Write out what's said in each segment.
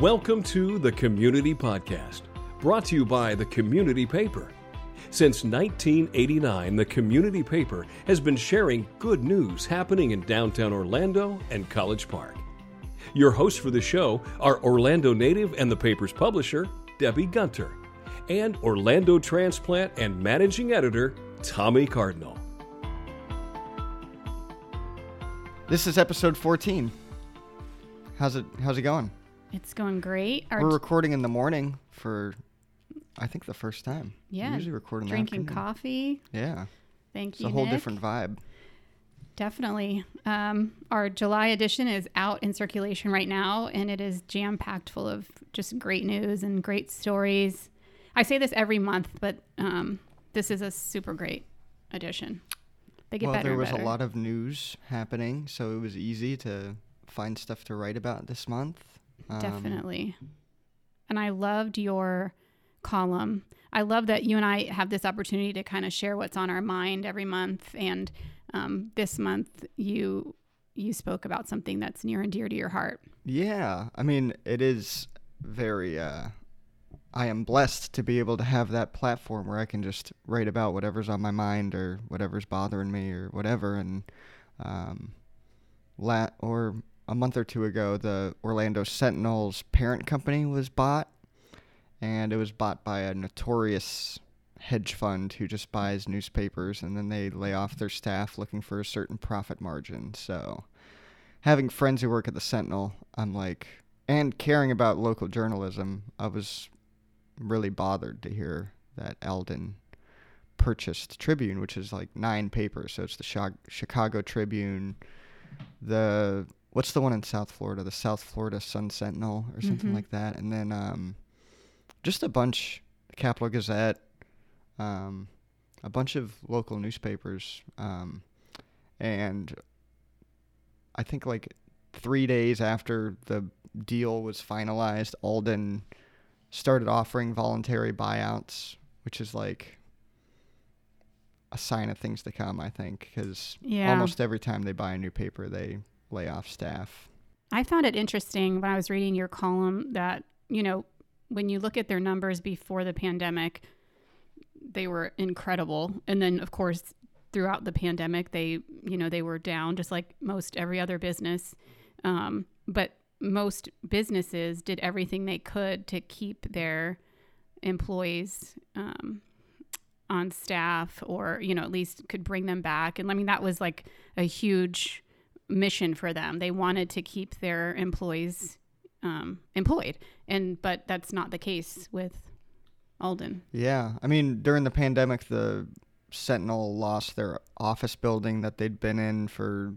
Welcome to the Community Podcast, brought to you by the Community Paper. Since 1989, the Community Paper has been sharing good news happening in downtown Orlando and College Park. Your hosts for the show are Orlando native and the paper's publisher, Debbie Gunter, and Orlando transplant and managing editor, Tommy Cardinal. This is episode 14. How's it how's it going? It's going great. Our We're recording in the morning for I think the first time. We yeah, usually record in the drinking afternoon. coffee. Yeah. Thank It's you. a whole Nick. different vibe. Definitely. Um, our July edition is out in circulation right now, and it is jam packed full of just great news and great stories. I say this every month, but um, this is a super great edition. They get well, better. there was better. a lot of news happening, so it was easy to find stuff to write about this month. Um, Definitely. And I loved your column. I love that you and I have this opportunity to kind of share what's on our mind every month. And um, this month, you you spoke about something that's near and dear to your heart. Yeah, I mean, it is very. Uh, I am blessed to be able to have that platform where I can just write about whatever's on my mind or whatever's bothering me or whatever. And um, la- or a month or two ago, the Orlando Sentinel's parent company was bought, and it was bought by a notorious hedge fund who just buys newspapers and then they lay off their staff looking for a certain profit margin. So having friends who work at the Sentinel, I'm like, and caring about local journalism, I was really bothered to hear that Alden purchased Tribune, which is like nine papers. So it's the Chicago Tribune, the what's the one in South Florida, the South Florida Sun Sentinel or something Mhm. like that, and then um, just a bunch, the Capital Gazette, um, a bunch of local newspapers, um, and I think like three days after the deal was finalized, Alden started offering voluntary buyouts, which is like a sign of things to come, I think, because Yeah. almost every time they buy a new paper, they lay off staff. I found it interesting when I was reading your column that, you know, when you look at their numbers before the pandemic, they were incredible. And then, of course, throughout the pandemic, they, you know, they were down just like most every other business. Um, but most businesses did everything they could to keep their employees um, on staff or, you know, at least could bring them back. And I mean, that was like a huge mission for them. They wanted to keep their employees um, employed, and but that's not the case with Alden. Yeah, I mean, during the pandemic, the Sentinel lost their office building that they'd been in for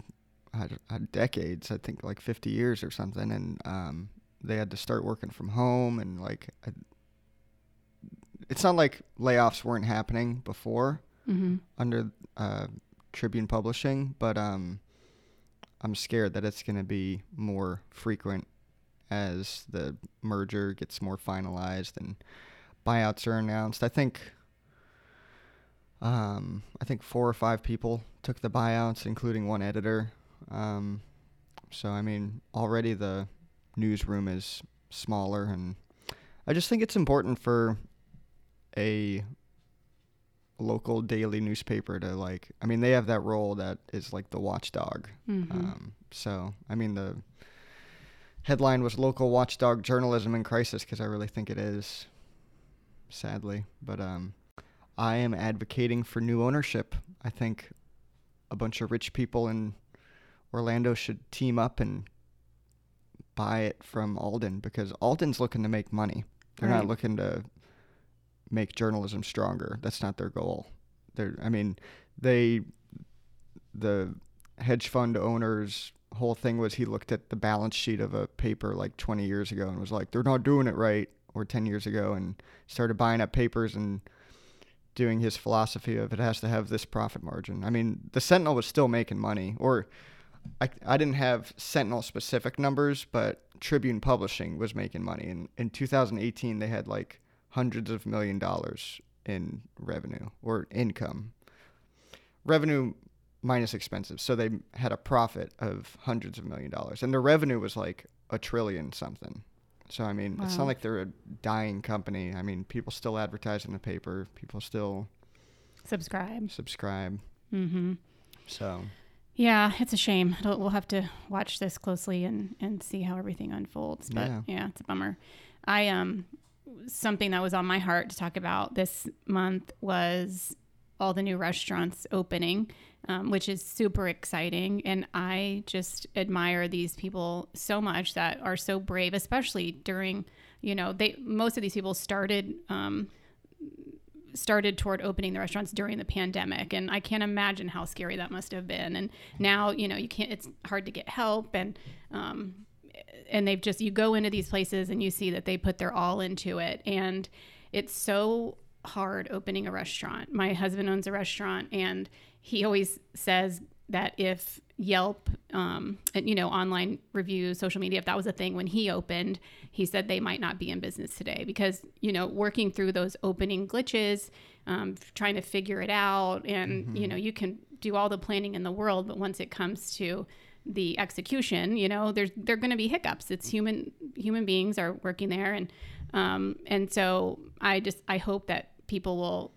uh, decades. I think like 50 years or something, and um, they had to start working from home. And like, uh, it's not like layoffs weren't happening before Mm-hmm. under uh, Tribune Publishing, but um, I'm scared that it's going to be more frequent as the merger gets more finalized and buyouts are announced. I think um, I think four or five people took the buyouts, including one editor. Um, so I mean, already the newsroom is smaller, and I just think it's important for a local daily newspaper to like. I mean, they have that role that is like the watchdog. Mm-hmm. Um, so, I mean, the headline was "Local Watchdog Journalism in Crisis" because I really think it is, sadly. But um, I am advocating for new ownership. I think a bunch of rich people in Orlando should team up and buy it from Alden because Alden's looking to make money. They're not looking to make journalism stronger. That's not their goal. They're, I mean, they, the hedge fund owner's whole thing was he looked at the balance sheet of a paper like 20 years ago and was like, they're not doing it right, or 10 years ago, and started buying up papers and doing his philosophy of it has to have this profit margin. I mean, the Sentinel was still making money, or I, I didn't have Sentinel specific numbers, but Tribune Publishing was making money. And in 2018, they had like hundreds of million dollars in revenue or income. Revenue minus expenses. So they had a profit of hundreds of million dollars. And their revenue was like a trillion something. So I mean, it's not like they're a dying company. I mean, people still advertise in the paper. People still Subscribe. subscribe. Mm-hmm. So Yeah, it's a shame. It'll, we'll have to watch this closely and, and see how everything unfolds. But Yeah. yeah. it's a bummer. I um something that was on my heart to talk about this month was all the new restaurants opening, um, which is super exciting. And I just admire these people so much that are so brave, especially during, you know, they most of these people started um, started toward opening the restaurants during the pandemic. And i can't imagine how scary that must have been. And now you know you can't it's hard to get help. And um and they've just you go into these places and you see that they put their all into it and it's so hard opening a restaurant my husband owns a restaurant and he always says that if Yelp, um, and, you know, online reviews, social media, if that was a thing when he opened, he said they might not be in business today because, you know, working through those opening glitches, um, trying to figure it out. And, you know, you can do all the planning in the world, but once it comes to the execution, you know, there's, there are going to be hiccups. It's human, human beings are working there. And, um, and so I just, I hope that people will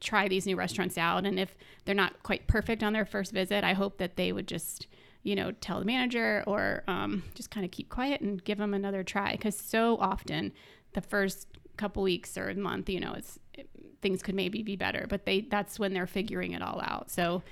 try these new restaurants out and if they're not quite perfect on their first visit i hope that they would just you know tell the manager or um, just kind of keep quiet and give them another try because so often the first couple weeks or month you know it's things could maybe be better but they that's when they're figuring it all out so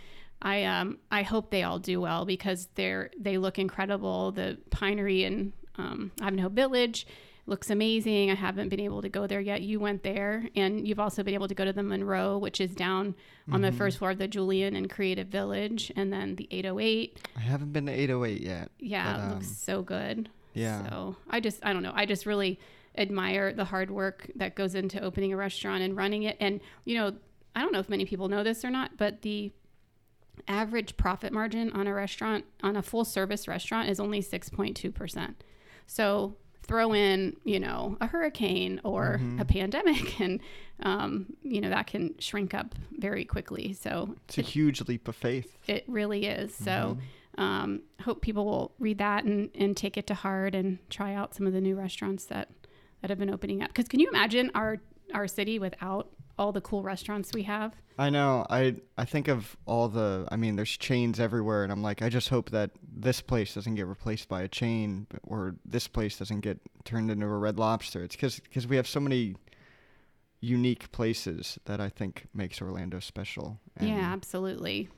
i um i hope they all do well because they're they look incredible the pinery in um, ivanhoe village looks amazing. I haven't been able to go there yet. You went there, and you've also been able to go to the Monroe, which is down on the first floor of the Julian and Creative Village, and then the 808. I haven't been to 808 yet. Yeah, But, it um, looks so good. yeah. So I just, I don't know. I just really admire the hard work that goes into opening a restaurant and running it. And, you know, I don't know if many people know this or not, but the average profit margin on a restaurant, on a full service restaurant, is only 6.2%. So throw in, you know, a hurricane or Mm-hmm. a pandemic, and, um, you know, that can shrink up very quickly. So It's a huge leap of faith. it really is. So Mm-hmm. um, hope people will read that and, and take it to heart and try out some of the new restaurants that, that have been opening up. Because can you imagine our our city without all the cool restaurants we have? I know. I I think of all the. I mean, there's chains everywhere, and I'm like, I just hope that this place doesn't get replaced by a chain, or this place doesn't get turned into a Red Lobster. It's because because we have so many unique places that I think makes Orlando special. And, yeah, absolutely.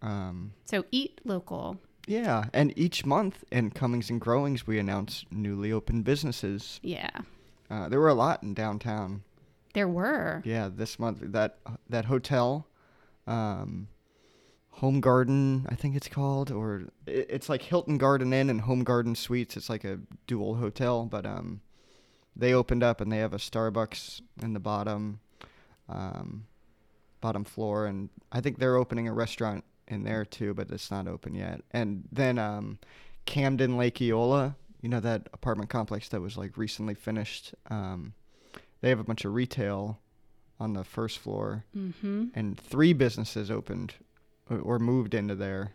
Um. So eat local. Yeah, and each month in Comings and Growings, we announce newly opened businesses. Yeah, Uh, there were a lot in downtown. There were. Yeah, this month that that hotel, um, Home Garden, I think it's called, or it, it's like Hilton Garden Inn and Home Garden Suites. It's like a dual hotel, but um, they opened up and they have a Starbucks in the bottom, um, bottom floor, and I think they're opening a restaurant in there too, but it's not open yet. And then um, Camden Lake Eola, you know that apartment complex that was like recently finished. Um, they have a bunch of retail on the first floor, Mm-hmm. and three businesses opened or, or moved into there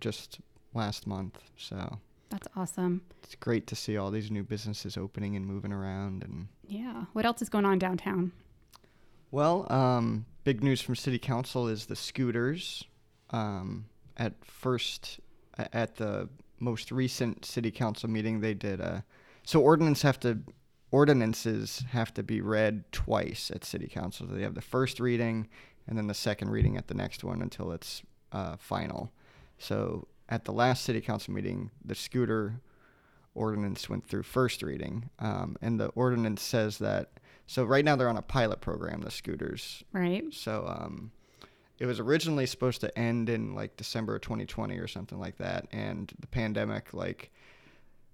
just last month. So That's awesome. it's great to see all these new businesses opening and moving around. And Yeah. What else is going on downtown? well, um, big news from City Council is the scooters. Um, at first, at the most recent City Council meeting, they did a so ordinance have to ordinances have to be read twice at City Council. So They have the first reading and then the second reading at the next one until it's uh, final. So at the last City Council meeting, the scooter ordinance went through first reading, um, and the ordinance says that. So right now they're on a pilot program, the scooters. Right. So um, it was originally supposed to end in like December of 2020 or something like that, and the pandemic like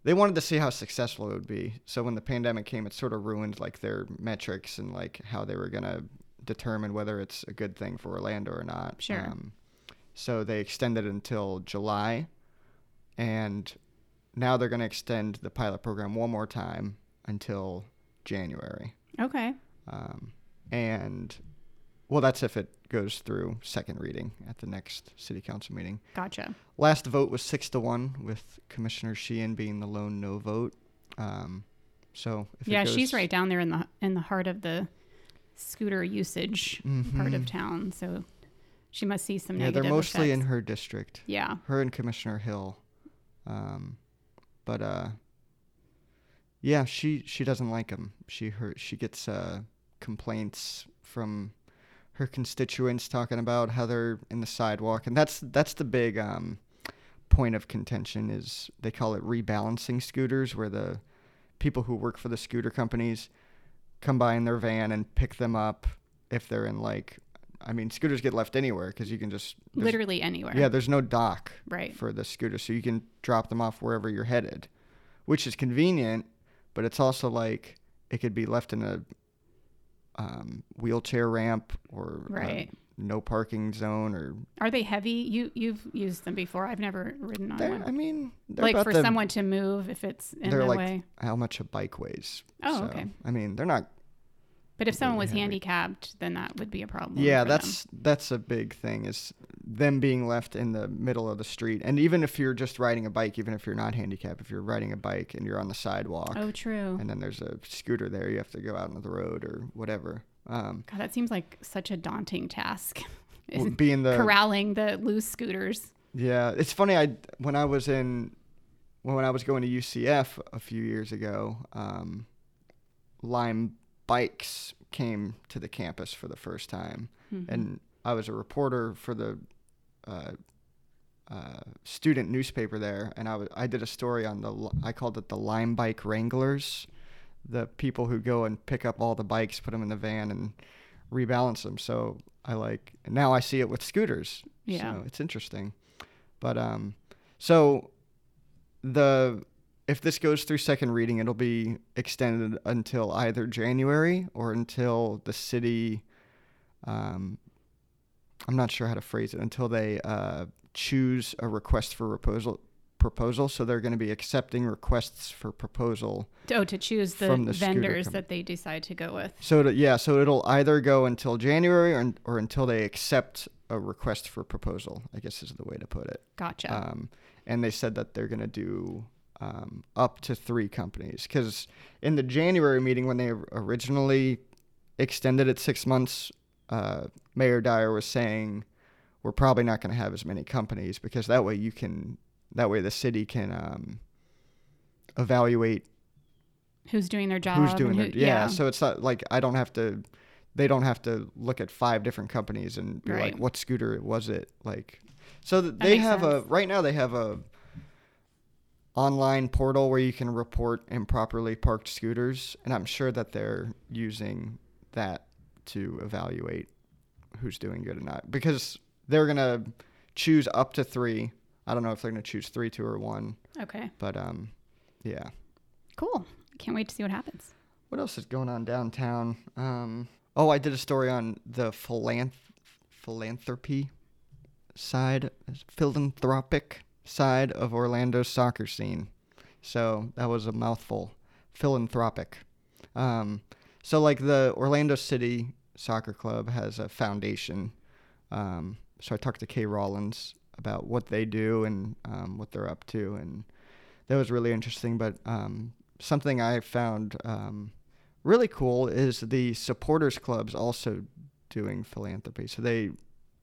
they wanted to see how successful it would be. So when the pandemic came, it sort of ruined like their metrics and like how they were gonna determine whether it's a good thing for Orlando or not. Sure. Um, so they extended it until July, and now they're gonna extend the pilot program one more time until January. Okay. Um, and well, that's if it goes through second reading at the next city council meeting. Gotcha. Last vote was six to one, with Commissioner Sheehan being the lone no vote. Um, So if it yeah, she's right down there in the in the heart of the scooter usage part of Mhm. town. So she must see some Yeah, they're mostly in her district. Yeah. her and Commissioner Hill. Um, but uh, yeah, she she doesn't like him. She her she gets uh, complaints from her constituents talking about how they're in the sidewalk, and that's that's the big um, point of contention. Is they call it rebalancing scooters, where the people who work for the scooter companies come by in their van and pick them up if they're in like. I mean, scooters get left anywhere because you can just Literally anywhere. yeah, there's no dock Right. for the scooter, so you can drop them off wherever you're headed, which is convenient. But it's also like it could be left in a um, wheelchair ramp or a Right. no parking zone, or Are they heavy? You you've used them before. I've never ridden on one. I mean, they're like for the- someone to move if it's in they're the like way. how much a bike weighs. Oh, so, okay. I mean, they're not. But if someone was handicapped, then that would be a problem. Yeah, for them. that's that's a big thing is them being left in the middle of the street, and even if you're just riding a bike, even if you're not handicapped, if you're riding a bike and you're on the sidewalk, Oh, true. and then there's a scooter there. You have to go out into the road or whatever. Um, God, that seems like such a daunting task. Being the corralling the loose scooters. yeah, it's funny. I when I was in when I was going to UCF a few years ago, um, Lime Bikes came to the campus for the first time, Mhm. and I was a reporter for the uh, uh, student newspaper there, and I was I did a story on the I called it the Lime Bike Wranglers, the people who go and pick up all the bikes, put them in the van, and rebalance them. So I like now I see it with scooters. Yeah. so it's interesting, but um, so the if this goes through second reading, it'll be extended until either January or until the city. Um, I'm not sure how to phrase it until they uh, choose a request for proposal. Proposal, so they're going to be accepting requests for proposal. Oh, to choose the, the vendors that they decide to go with. So to, yeah, so it'll either go until January or, or until they accept a request for proposal. I guess is the way to put it. Gotcha. Um, and they said that they're going to do um, up to three companies. Because in the January meeting, when they originally extended it six months, uh, Mayor Dyer was saying we're probably not going to have as many companies because that way you can, that way the city can um, evaluate who's doing their job? who's doing it. who- Yeah, So it's not like I don't have to. They don't have to look at five different companies and be Right. like, "What scooter was it?" Like, so th- they have a right now. They have a online portal where you can report improperly parked scooters, and I'm sure that they're using that to evaluate who's doing good or not because they're gonna choose up to three. I don't know if they're gonna choose three, two, or one, Okay. but um, yeah. Cool. Can't wait to see what happens. What else is going on downtown? Um, oh, I did a story on the philanth- philanthropy side, philanthropic side of Orlando's soccer scene. So that was a mouthful. Philanthropic. Um, so like the Orlando City Soccer Club has a foundation. Um, so I talked to Kay Rawlins about what they do and um, what they're up to, and that was really interesting. But um, something I found um, really cool is the supporters clubs also doing philanthropy. So they,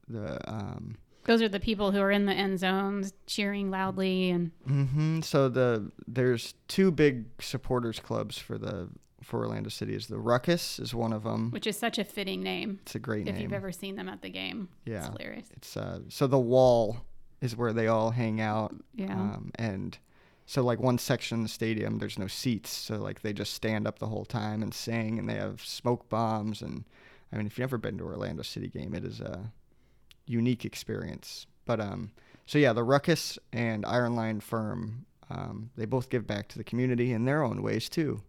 the um, Those are the people who are in the end zones cheering loudly and hmm so the there's two big supporters clubs for the for Orlando City. Is the Ruckus is one of them. which is such a fitting name. It's a great If name. If you've ever seen them at the game. yeah, It's hilarious. it's uh so the wall is where they all hang out. Yeah. Um, and so like one section of the stadium, there's no seats, so like they just stand up the whole time and sing, and they have smoke bombs. And I mean, if you've ever been to Orlando City game, it is a unique experience. But um, so yeah, the Ruckus and Iron Lion Firm, um, they both give back to the community in their own ways too.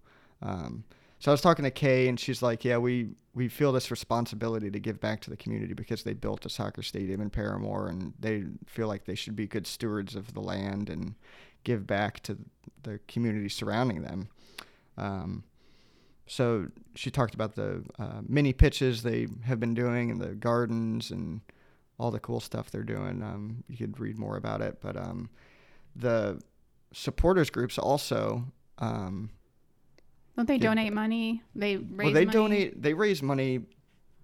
Um, so I was talking to Kay, and she's like, "Yeah, we we feel this responsibility to give back to the community because they built a soccer stadium in Paramore, and they feel like they should be good stewards of the land and give back to the community surrounding them." Um, so she talked about the uh, mini pitches they have been doing and the gardens and all the cool stuff they're doing. Um, you could read more about it, but um, the supporters groups also um, Don't they give donate money? They raise well, they money? donate. They raise money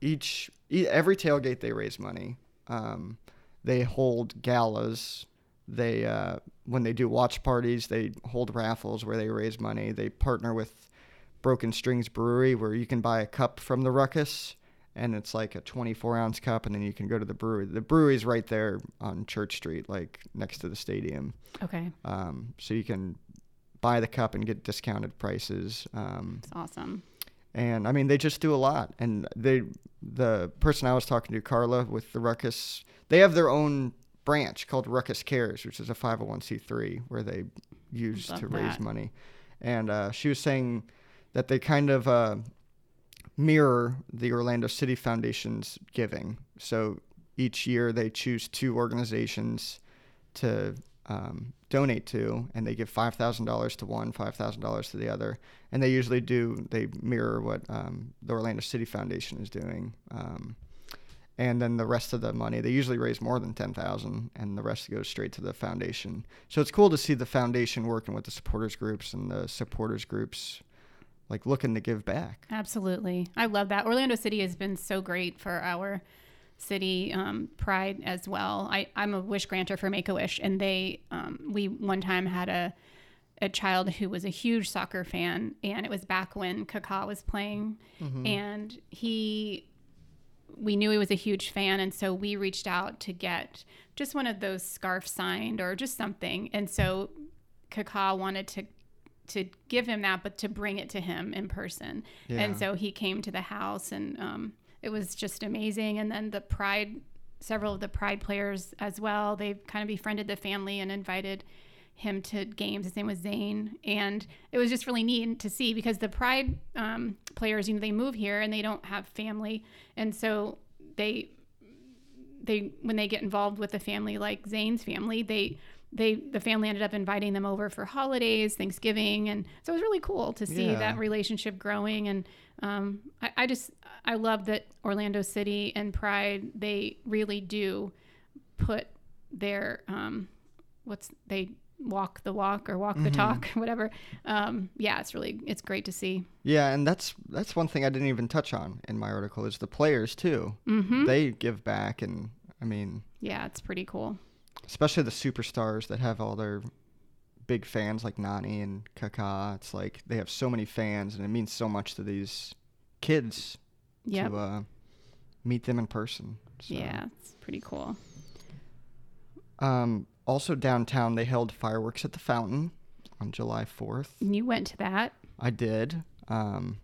each e- every tailgate. They raise money. Um, they hold galas. They uh, when they do watch parties, they hold raffles where they raise money. They partner with Broken Strings Brewery, where you can buy a cup from the Ruckus, and it's like a 24 ounce cup, and then you can go to the brewery. The brewery's right there on Church Street, like next to the stadium. Okay, Um, so you can buy the cup and get discounted prices. Um, it's awesome. and I mean they just do a lot. And they, the person I was talking to, Carla with the Ruckus, they have their own branch called Ruckus Cares, which is a 501c3 where they use Love to raise money. And uh, she was saying that they kind of uh, mirror the Orlando City Foundation's giving. So each year they choose two organizations to um, donate to, and they give five thousand dollars to one, five thousand dollars to the other, and they usually do they mirror what um, the Orlando City Foundation is doing. Um, and then the rest of the money, they usually raise more than ten thousand, and the rest goes straight to the foundation. So it's cool to see the foundation working with the supporters groups and the supporters groups, like looking to give back. Absolutely. I love that. Orlando City has been so great for our city um, pride as well. I, I'm a wish granter for Make a Wish, and they, um, we one time had a, a child who was a huge soccer fan, and it was back when Kaká was playing, and he, we knew he was a huge fan, and so we reached out to get just one of those scarves signed or just something, and so Kaká wanted to to give him that, but to bring it to him in person. Yeah. And so he came to the house, and um, it was just amazing. And then the Pride, several of the Pride players as well, they kind of befriended the family and invited him to games. His name was Zane, and it was just really neat to see because the Pride um, players, you know, they move here and they don't have family, and so they they when they get involved with a family like Zane's family, they they the family ended up inviting them over for holidays, Thanksgiving, and so it was really cool to see Yeah. that relationship growing. And um, I, I just I love that Orlando City and Pride they really do put their um, what's they walk the walk or walk the talk whatever um yeah it's really it's great to see Yeah, and that's that's one thing I didn't even touch on in my article is the players too. mm-hmm. They give back, and I mean, yeah it's pretty cool especially the superstars that have all their big fans like Nani and Kaká. It's like they have so many fans, and it means so much to these kids yeah to uh, meet them in person. So, yeah it's pretty cool Um, also downtown, they held fireworks at the fountain on July fourth. you went to that I did. Um,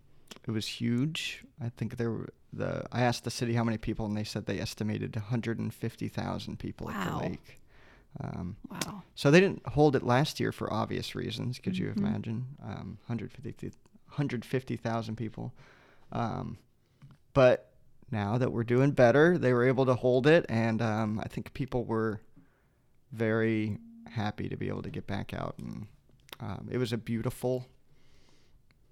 it was huge. I think there were the. I asked the city how many people, and they said they estimated 150,000 people at the lake. Um, wow so they didn't hold it last year for obvious reasons. Could you Mhm. imagine? Um, 150 150,000 people. Um, but now that we're doing better, they were able to hold it, and um, I think people were very happy to be able to get back out. And um, it was a beautiful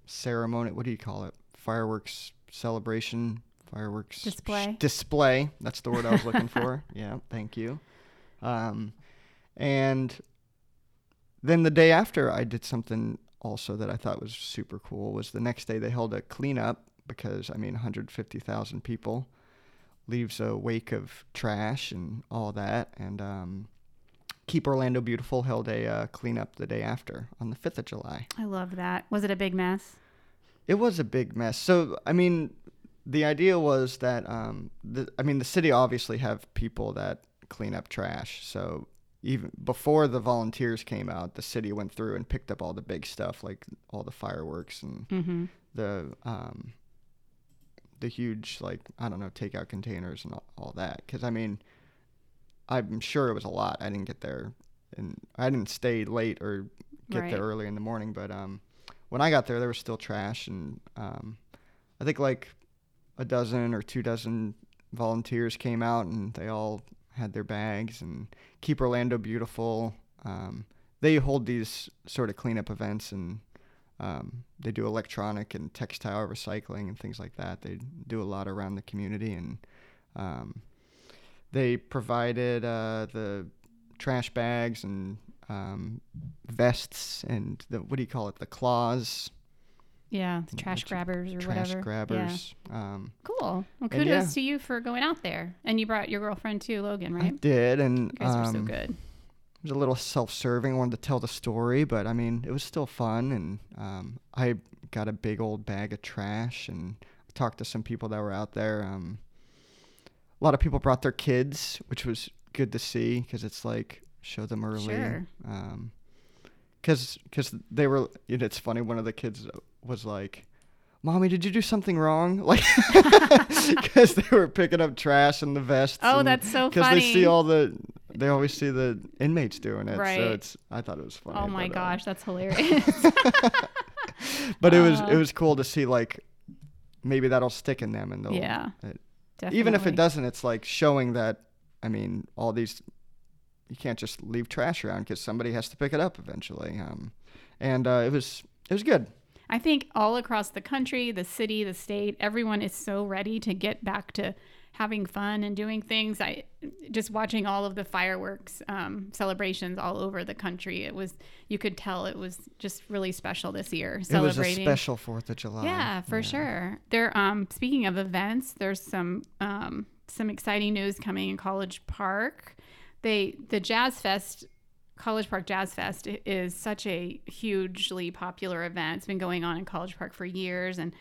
ceremony. What do you call it? Fireworks celebration, fireworks sh- Display. display. That's the word I was looking for. Yeah, thank you. Um, and then the day after, I did something also that I thought was super cool. Was the next day they held a cleanup because I mean, 150,000 people leaves a wake of trash and all that, and um, Keep Orlando Beautiful held a uh, cleanup the day after on the 5th of July. i love that was it a big mess It was a big mess. So I mean, the idea was that um, the, I mean the city obviously have people that clean up trash. So even before the volunteers came out, the city went through and picked up all the big stuff like all the fireworks and mm-hmm the um, the huge like I don't know takeout containers and all, all that. Because I mean, I'm sure it was a lot. I didn't get there and I didn't stay late or get Right. there early in the morning. But um, when I got there, there was still trash and um, I think like a dozen or two dozen volunteers came out and they all had their bags and keep Orlando beautiful. Um, they hold these sort of cleanup events and um, they do electronic and textile recycling and things like that. They do a lot around the community, and um, they provided uh, the trash bags and um, vests and the what do you call it? The claws. Yeah, the trash grabbers or trash whatever. grabbers. Um, Cool. Well, kudos yeah. to you for going out there. And you brought your girlfriend too, Logan, right? I did, and You guys were so um, good. it was a little self-serving. I wanted to tell the story, but I mean, it was still fun, and um, I got a big old bag of trash and talked to some people that were out there. Um, a lot of people brought their kids, which was good to see because it's like show them early. Sure. Um, because cause they were. You know, it's funny. One of the kids was like. Mommy, did you do something wrong? Like, because they were picking up trash in the vests. Oh, that's so funny. because they see all the they always see the inmates doing it Right. so it's i thought it was funny oh my but, uh, gosh, that's hilarious. but it was Uh, it was cool to see like maybe that'll stick in them and they'll yeah. it- Definitely. even if it doesn't it's like showing that i mean all these you can't just leave trash around because somebody has to pick it up eventually um and uh, it was it was good I think all across the country, the city, the state, everyone is so ready to get back to having fun and doing things. I just watching all of the fireworks um, celebrations all over the country. It was you could tell it was just really special this year. it was a special fourth of july Yeah, for sure. There. Um, speaking of events, there's some um, some exciting news coming in College Park. They the Jazz Fest, College Park Jazz Fest is such a hugely popular event. It's been going on in College Park for years, and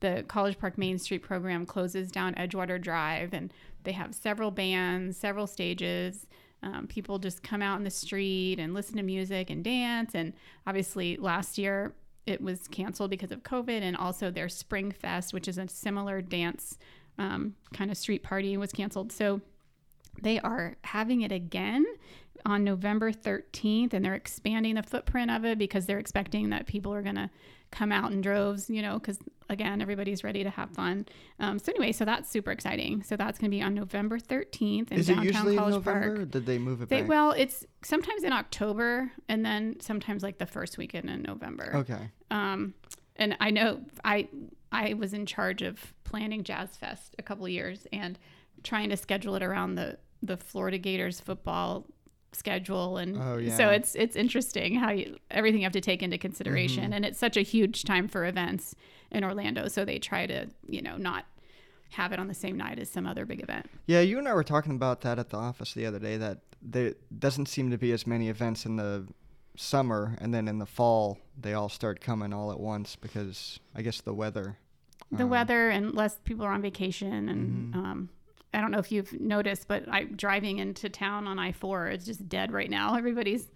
the College Park Main Street program closes down Edgewater Drive, and they have several bands, several stages. Um, people just come out in the street and listen to music and dance. And obviously, last year it was canceled because of COVID, and also their Spring Fest, which is a similar dance um, kind of street party, was canceled. So they are having it again on November 13th, and they're expanding the footprint of it because they're expecting that people are going to come out in droves, you know, because again, everybody's ready to have fun. Um, so, anyway, so that's super exciting. So, that's going to be on November 13th in is it downtown College november Park. or did they move it They, back well, it's sometimes in October and then sometimes like the first weekend in November. okay Um, and I know I I was in charge of planning Jazz Fest a couple of years and trying to schedule it around the the Florida Gators football schedule and Oh, yeah. so it's it's interesting how you everything you have to take into consideration Mm-hmm. and it's such a huge time for events in Orlando so they try to you know not have it on the same night as some other big event. Yeah, you and I were talking about that at the office the other day. That there doesn't seem to be as many events in the summer, and then in the fall they all start coming all at once because I guess the weather. the um, weather and less people are on vacation and Mhm. um, I don't know if you've noticed, but I'm driving into town on I four, it's just dead right now. Everybody's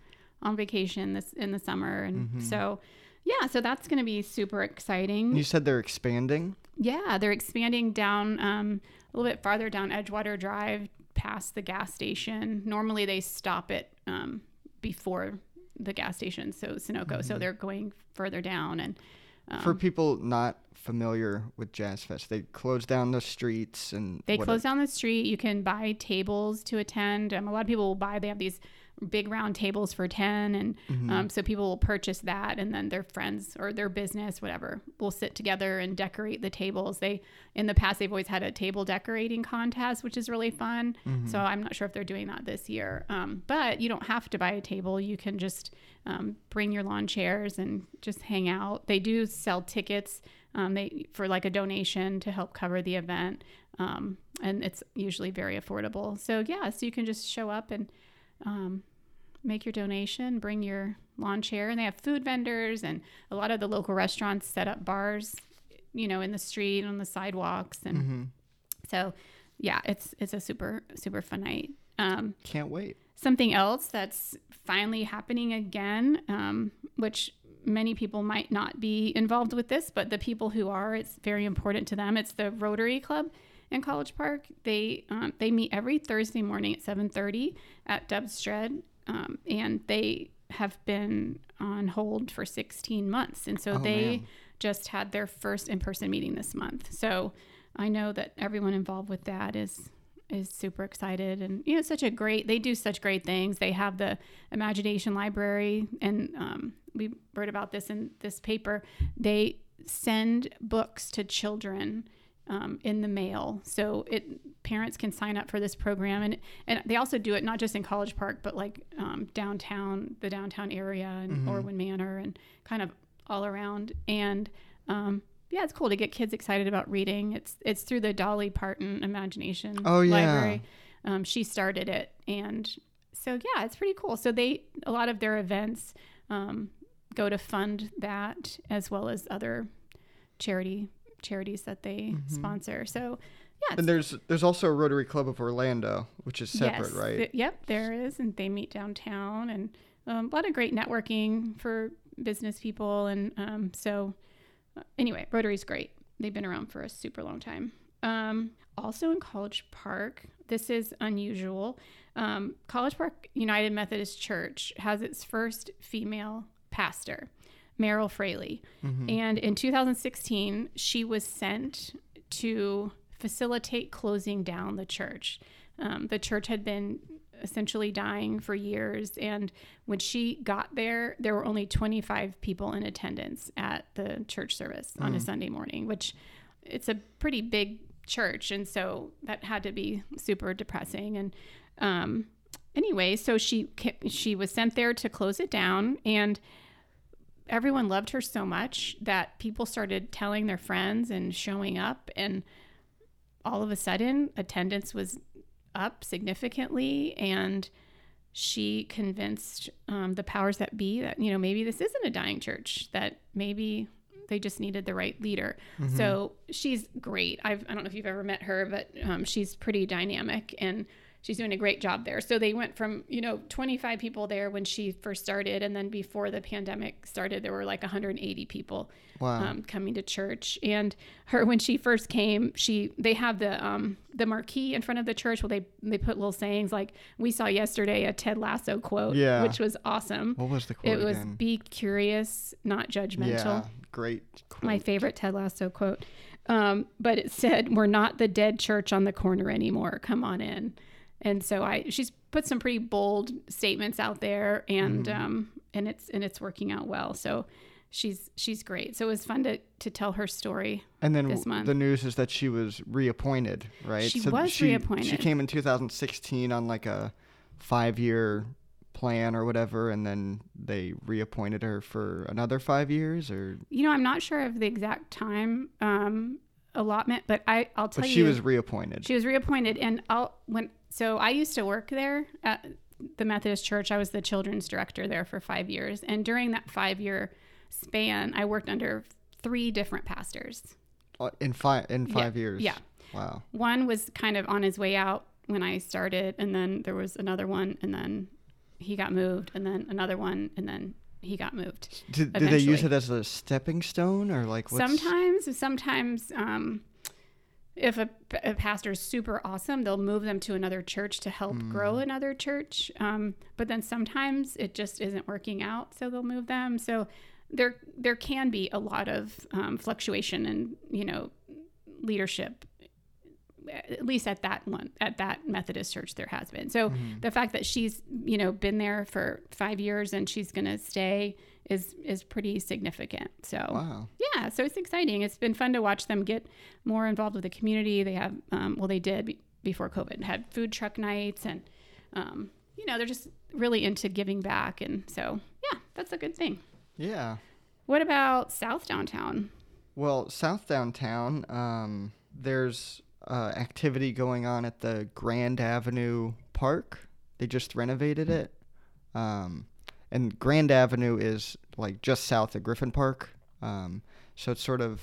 on vacation this in the summer, and Mhm. so yeah, so that's going to be super exciting. You said they're expanding. Yeah, they're expanding down um, a little bit farther down Edgewater Drive past the gas station. Normally they stop it um, before the gas station, so Sunoco. So they're going further down and. Um, For people not familiar with Jazz Fest, they close down the streets and They close down the street. You can buy tables to attend. Um, a lot of people will buy. They have these big round tables for ten, and Mm-hmm. um, so people will purchase that, and then their friends or their business, whatever, will sit together and decorate the tables. They in the past they've always had a table decorating contest, which is really fun. Mm-hmm. So I'm not sure if they're doing that this year. Um, but you don't have to buy a table. You can just um, bring your lawn chairs and just hang out. They do sell tickets. Um, they for like a donation to help cover the event, um, and it's usually very affordable. So yeah, so you can just show up and um, make your donation, bring your lawn chair, and they have food vendors and a lot of the local restaurants set up bars, you know, in the street on the sidewalks, and Mhm. so yeah, it's it's a super super fun night. Um, Can't wait. something else that's finally happening again, um, which many people might not be involved with this, but the people who are, it's very important to them. It's the Rotary Club in College Park. They um, they meet every Thursday morning at seven thirty at Dubsdread, um, and they have been on hold for sixteen months, and so Oh, they man. just had their first in person meeting this month. So I know that everyone involved with that is is super excited. And you know such a great they do such great things. They have the imagination library. And um, we wrote about this in this paper. They send books to children um, in the mail so it parents can sign up for this program and and they also do it not just in college park but like um, downtown the downtown area and Mhm. orwin manor and kind of all around and um, yeah, it's cool to get kids excited about reading. It's it's through the Dolly Parton Imagination Oh, yeah. Library. Um, she started it, and so yeah, it's pretty cool. So they a lot of their events um, go to fund that as well as other charity charities that they sponsor. So yeah, And there's there's also a Rotary Club of Orlando, which is separate, yes, right? th- yep, there is, and they meet downtown, and um, a lot of great networking for business people, and um, so uh, anyway, Rotary's great. They've been around for a super long time. Um, also in College Park, this is unusual. Um, College Park United Methodist Church has its first female pastor, Meryl Fraley. And in 2016, she was sent to facilitate closing down the church. Um, the church had been essentially dying for years. And when she got there, there were only 25 people in attendance at the church service on a Sunday morning, which it's a pretty big church. And so that had to be super depressing. And um, anyway, so she she was sent there to close it down. And everyone loved her so much that people started telling their friends and showing up and all of a sudden attendance was up significantly and she convinced um, the powers that be that you know maybe this isn't a dying church that maybe they just needed the right leader. So she's great. I've, i don't know if you've ever met her but um, she's pretty dynamic and she's doing a great job there so they went from you know 25 people there when she first started and then before the pandemic started there were like 180 people Wow. um, coming to church and her when she first came she they have the um the marquee in front of the church where they they put little sayings like we saw yesterday a ted lasso quote Yeah. which was awesome what was the quote it was again? be curious not judgmental yeah, great. Quote. my favorite ted lasso quote um, but it said we're not the dead church on the corner anymore come on in and so i she's put some pretty bold statements out there and Mm-hmm. um and it's and it's working out well so she's she's great so it was fun to to tell her story And then this month. the news is that she was reappointed, right? She was She reappointed. came in 2016 on like a five-year plan or whatever, and then they reappointed her for another five years, or you know i'm not sure of the exact time um allotment but i i'll tell but you she was reappointed. She was reappointed, and I'll when so I used to work there at the Methodist Church. I was the children's director there for five years, and during that five year span, I worked under three different pastors. Uh, in five in Yeah, five years. yeah. Wow. One was kind of on his way out when I started, and then there was another one, and then he got moved, and then another one, and then he got moved. Did, did they use it as a stepping stone, or like what's, Sometimes, sometimes, um, if a, a pastor is super awesome, they'll move them to another church to help grow Mm. another church. Um, but then sometimes it just isn't working out, so they'll move them. So there, there can be a lot of um, fluctuation and you know leadership. At least at that one, at that Methodist church, there has been. So Mm-hmm. the fact that she's you know been there for five years and she's gonna stay is is pretty significant. So Wow. yeah, so it's exciting. It's been fun to watch them get more involved with the community. They have, um, well, they did be- before COVID, had food truck nights, and um, you know they're just really into giving back, and so yeah, that's a good thing. Yeah. What about South Downtown? Well, South Downtown, um, there's uh, activity going on at the Grand Avenue Park. They just renovated it. Um, and Grand Avenue is like just south of Griffin Park. Um, so it's sort of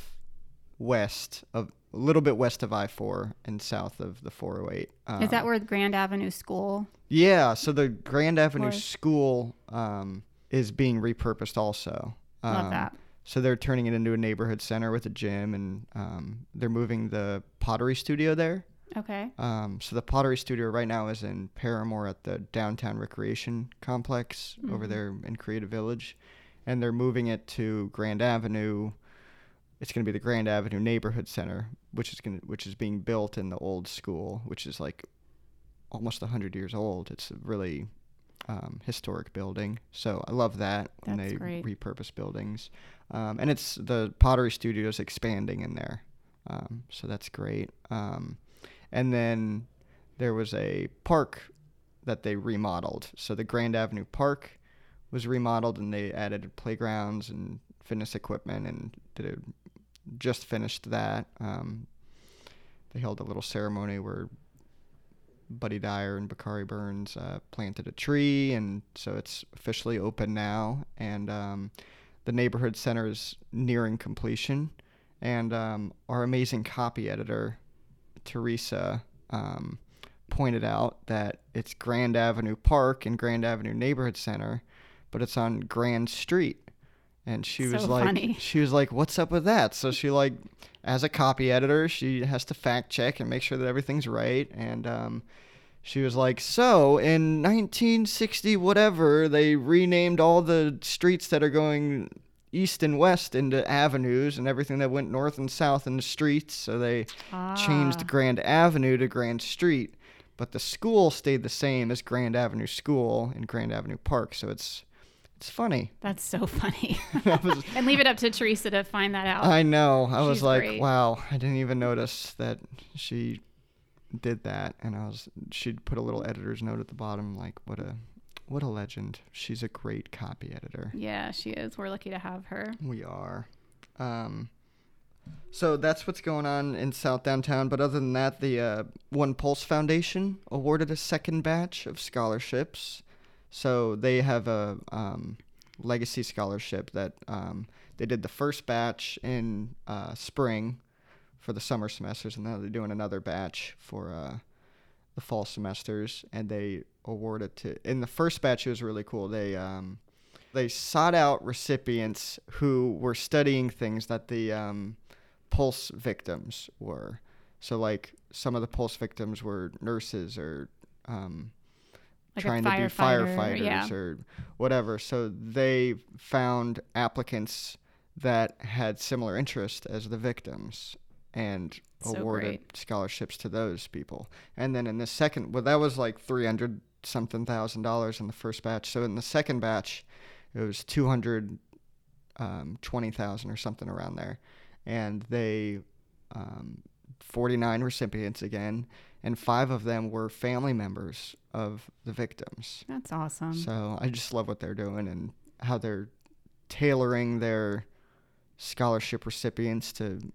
west of, a little bit west of I 4 and south of the 408. Um, Is that where the Grand Avenue School? Yeah, so the Grand Avenue Or- School um, is being repurposed also. Love Um, that. So they're turning it into a neighborhood center with a gym, and um, they're moving the pottery studio there. Okay. Um, so the pottery studio right now is in Paramore at the downtown recreation complex over there in Creative Village, and they're moving it to Grand Avenue. It's going to be the Grand Avenue Neighborhood Center, which is going which is being built in the old school, which is like almost hundred years old. It's a really um, historic building, so I love that when they great. repurpose buildings. Um, and it's the pottery studio is expanding in there, um, so that's great. Um, and then there was a park that they remodeled. So the Grand Avenue Park was remodeled, and they added playgrounds and fitness equipment, and did a just finished that. Um, they held a little ceremony where Buddy Dyer and Bakari Burns uh, planted a tree, and so it's officially open now. And um, the neighborhood center is nearing completion. And um, our amazing copy editor, Teresa, um, pointed out that it's Grand Avenue Park and Grand Avenue Neighborhood Center, but it's on Grand Street. And she So was like, funny. she was like, "What's up with that?" So she like, as a copy editor, she has to fact check and make sure that everything's right. And um, she was like, "So in 1960, whatever, they renamed all the streets that are going east and west into avenues, and everything that went north and south into streets. So they Ah, changed Grand Avenue to Grand Street, but the school stayed the same as Grand Avenue School and Grand Avenue Park. So it's it's funny. That's so funny. Was- and leave it up to Teresa to find that out. I know. I was like, great. wow, I didn't even notice that she did that. And I was she'd put a little editor's note at the bottom like what a what a legend. She's a great copy editor. yeah, she is. We're lucky to have her. We are. Um so that's what's going on in South Downtown. But other than that, the uh, One Pulse Foundation awarded a second batch of scholarships. So they have a um, legacy scholarship that um, they did the first batch in uh, spring for the summer semesters, and now they're doing another batch for uh, the fall semesters. And they awarded to in the first batch it was really cool. They um, they sought out recipients who were studying things that the um, pulse victims were. So like some of the pulse victims were nurses or um, Like trying to be firefighters yeah. or whatever. So they found applicants that had similar interest as the victims and So awarded great. scholarships to those people. And then in the second, well, that was like 300 something thousand dollars in the first batch. So in the second batch, it was 220,000 um, 20,000 or something around there. And they, um, 49 recipients again, and five of them were family members of the victims. That's awesome. So I just love what they're doing and how they're tailoring their scholarship recipients to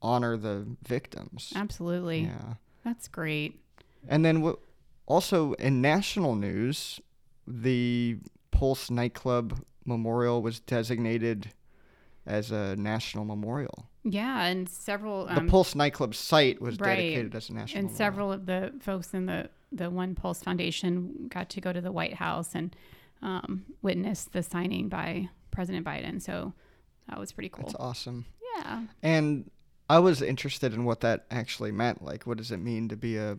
honor the victims. Absolutely. Yeah. That's great. And then w- also in national news, the Pulse nightclub memorial was designated as a national memorial. Yeah, and several The um, Pulse nightclub site was right. dedicated as a national and memorial. several of the folks in the the One Pulse Foundation got to go to the White House and um, witness the signing by President Biden. So that was pretty cool. That's awesome. Yeah. And I was interested in what that actually meant. Like, what does it mean to be a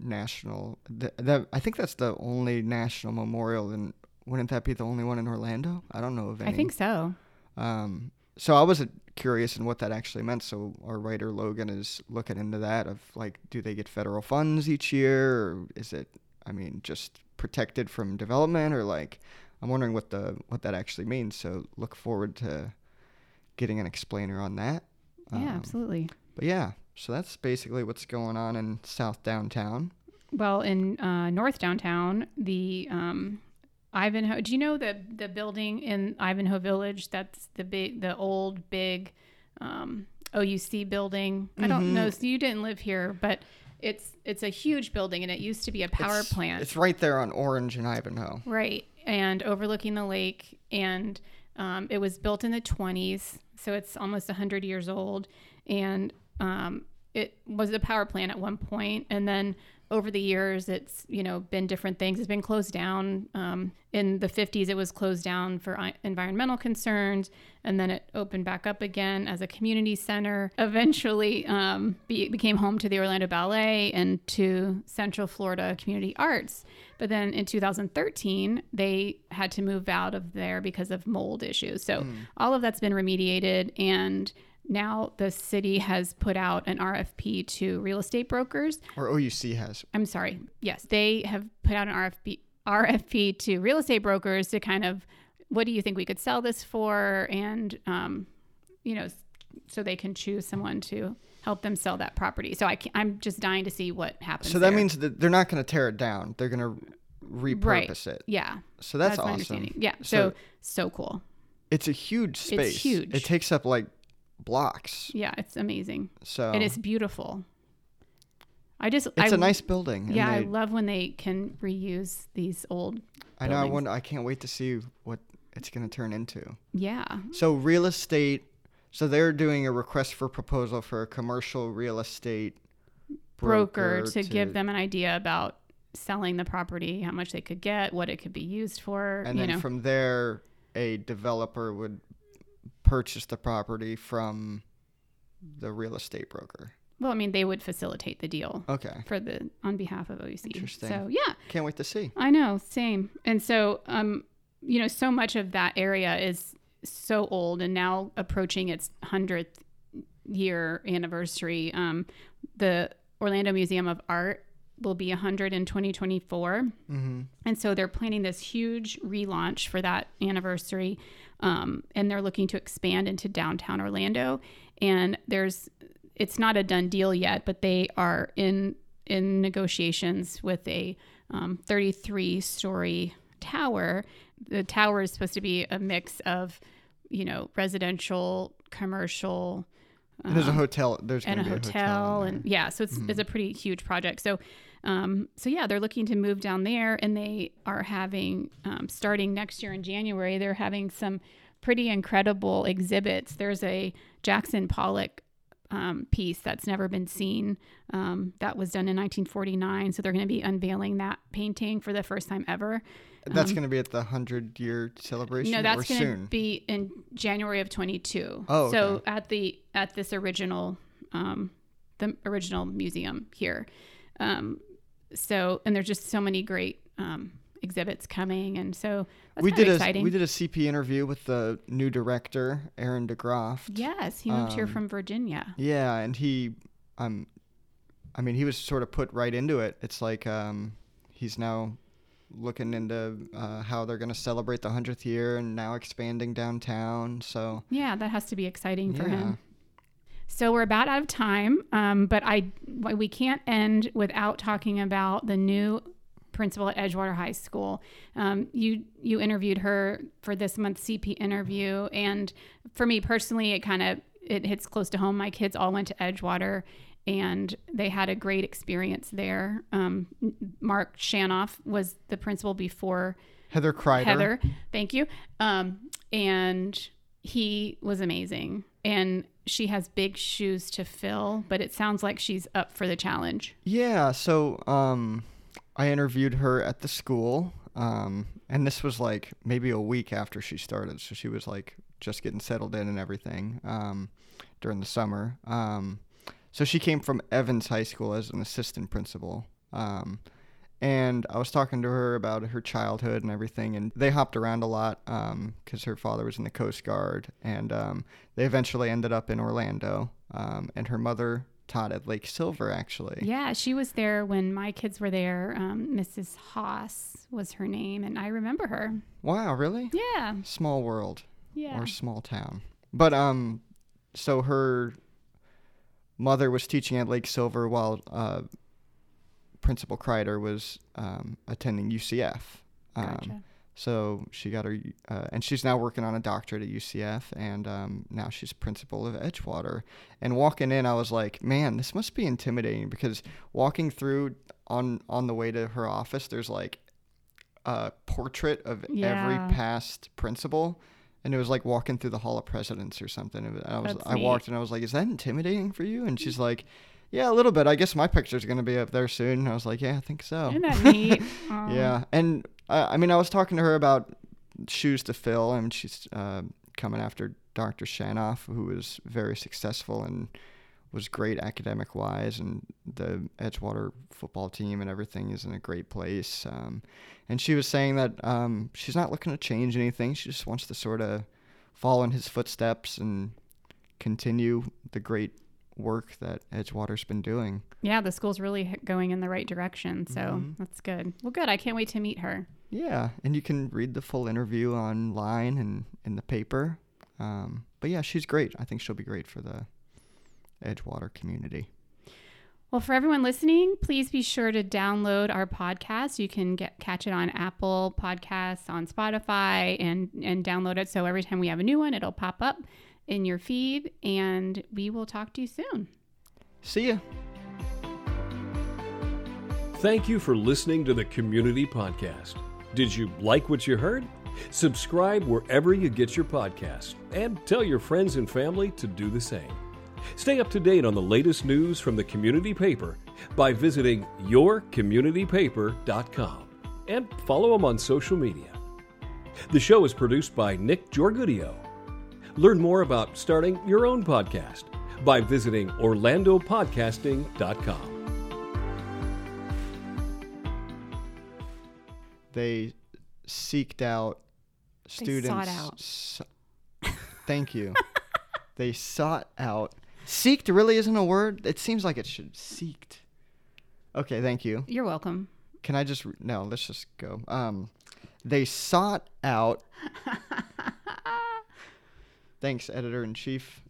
national? Th- that I think that's the only national memorial. And wouldn't that be the only one in Orlando? I don't know of any. I think so. Um, so I was uh, curious in what that actually meant. So our writer Logan is looking into that. Of like, do they get federal funds each year, or is it? I mean, just protected from development, or like, I'm wondering what the what that actually means. So look forward to getting an explainer on that. Yeah, Um, absolutely. But yeah, so that's basically what's going on in South Downtown. Well, in uh, North Downtown, the um, Ivanhoe. Do you know the the building in Ivanhoe Village? That's the big, the old big um, OUC building. I don't Mhm. know. So you didn't live here, but it's it's a huge building, and it used to be a power It's- plant. It's right there on Orange and Ivanhoe. Right, and overlooking the lake, and um, it was built in the 20s, so it's almost 100 years old, and um, it was a power plant at one point, and then over the years, it's you know been different things. It's been closed down. Um, in the 50s, it was closed down for i- environmental concerns, and then it opened back up again as a community center. Eventually, um, be, became home to the Orlando Ballet and to Central Florida Community Arts. But then in 2013, they had to move out of there because of mold issues. So all of that's been remediated, and now the city has put out an RFP to real estate brokers. Or OUC has. I'm sorry. Yes, they have put out an RFP RFP to real estate brokers to kind of what do you think we could sell this for, and um, you know, so they can choose someone to help them sell that property. So I I'm just dying to see what happens. So that there. means that they're not going to tear it down. They're going to repurpose Right. it. yeah, So that's, my awesome. Yeah, So- so so cool. It's a huge space. huge. It takes up like blocks. Yeah, it's amazing. So And it's beautiful. I just it's I, a nice building. Yeah, I love when they can reuse these old I know. I wonder. I can't wait to see what it's going to turn into. Yeah. So real estate. So they're doing a request for proposal for a commercial real estate broker, to, give them an idea about selling the property, how much they could get, what it could be used for, and then know. from there, a developer would purchase the property from the real estate broker. well, I mean, they would facilitate the deal Okay, for the on behalf of OUC. Interesting. So, yeah, can't wait to see. I know, same. And so, um, you know, so much of that area is so old and now approaching its 100th year anniversary. Um, the Orlando Museum of Art will be 100 in 2024. Mm-hmm. And so they're planning this huge relaunch for that anniversary. Um, and they're looking to expand into downtown Orlando. And there's, it's not a done deal yet, but they are in in negotiations with a um, 33 story tower. The tower is supposed to be a mix of, you know, residential, commercial, And there's a hotel. There's and a hotel, a hotel. and yeah, so it's it's a pretty huge project. So, um, so yeah, they're looking to move down there, and they are having um, starting next year in January. They're having some pretty incredible exhibits. There's a Jackson Pollock um, piece that's never been seen. Um, that was done in 1949. So they're going to be unveiling that painting for the first time ever. That's going to be at the hundred year celebration. um, No, that's going to be in January of 22. Oh, so okay. at the at this original, um, the original museum here. Um, so and there's just so many great um, exhibits coming, and so that's we did exciting. a we did a CP interview with the new director, Aaron De Groft. yes, he moved here um, from Virginia. Yeah, and he, um, I mean, he was sort of put right into it. It's like um, he's now looking into uh, how they're going to celebrate the hundredth year, and now expanding downtown. So Yeah, that has to be exciting for yeah, him. So we're about out of time, um, but I we can't end without talking about the new principal at Edgewater High School. Um, you you interviewed her for this month's CP interview, and for me personally, it kind of it hits close to home. My kids all went to Edgewater, and they had a great experience there. Um, Mark Shanoff was the principal before Heather Kreider. Heather, thank you. Um, and he was amazing. And she has big shoes to fill, but it sounds like she's up for the challenge. Yeah, so um, I interviewed her at the school, um, and this was like maybe a week after she started, so she was like just getting settled in and everything um, during the summer. Um, so she came from Evans High School as an assistant principal. Um, and I was talking to her about her childhood and everything, and they hopped around a lot because her father was in the Coast Guard, and um, they eventually ended up in Orlando. Um, and her mother taught at Lake Silver, actually. Yeah, she was there when my kids were there. Um, Mrs. Haas was her name, and I remember her. Wow, really? Yeah, Small world yeah. or small town. But um, so her mother was teaching at Lake Silver while uh, Principal Kreider was um, attending UCF. Um, Gotcha. So she got her, uh, and she's now working on a doctorate at UCF, and um, now she's principal of Edgewater. And walking in, I was like, man, this must be intimidating because walking through on on the way to her office, there's like a portrait of Yeah. every past principal, and it was like walking through the Hall of Presidents or something. And I was, That's I neat. walked, and I was like, is that intimidating for you? And she's like. Yeah, a little bit. I guess my picture's gonna be up there soon. And I was like, yeah, I think so. Isn't that neat? Yeah, and uh, I mean, I was talking to her about shoes to fill, and she's uh, coming after Dr. Shanoff, who was very successful and was great academic wise, and the Edgewater football team and everything is in a great place. Um, and she was saying that um, she's not looking to change anything; she just wants to sort of follow in his footsteps and continue the great work that Edgewater's been doing. Yeah, the school's really going in the right direction. So Mhm. that's good. Well, good. I can't wait to meet her. Yeah, and you can read the full interview online and in the paper. Um, but yeah, she's great. I think she'll be great for the Edgewater community. Well, for everyone listening, please be sure to download our podcast. You can get catch it on Apple Podcasts, on Spotify, and and download it. So every time we have a new one, it'll pop up. in your feed, and we will talk to you soon. See ya. Thank you for listening to the Community Podcast. Did you like what you heard? Subscribe wherever you get your podcasts and tell your friends and family to do the same. Stay up to date on the latest news from the community paper by visiting yourcommunitypaper.com and follow them on social media. The show is produced by Nick Jorgudio. Learn more about starting your own podcast by visiting orlandopodcasting.com. They seeked out They students. sought out. s- thank you. they sought out. Seeked really isn't a word. It seems like it should. Seeked. Okay, thank you. You're welcome. Can I just no? Let's just go. Um, they sought out. Thanks, editor in chief.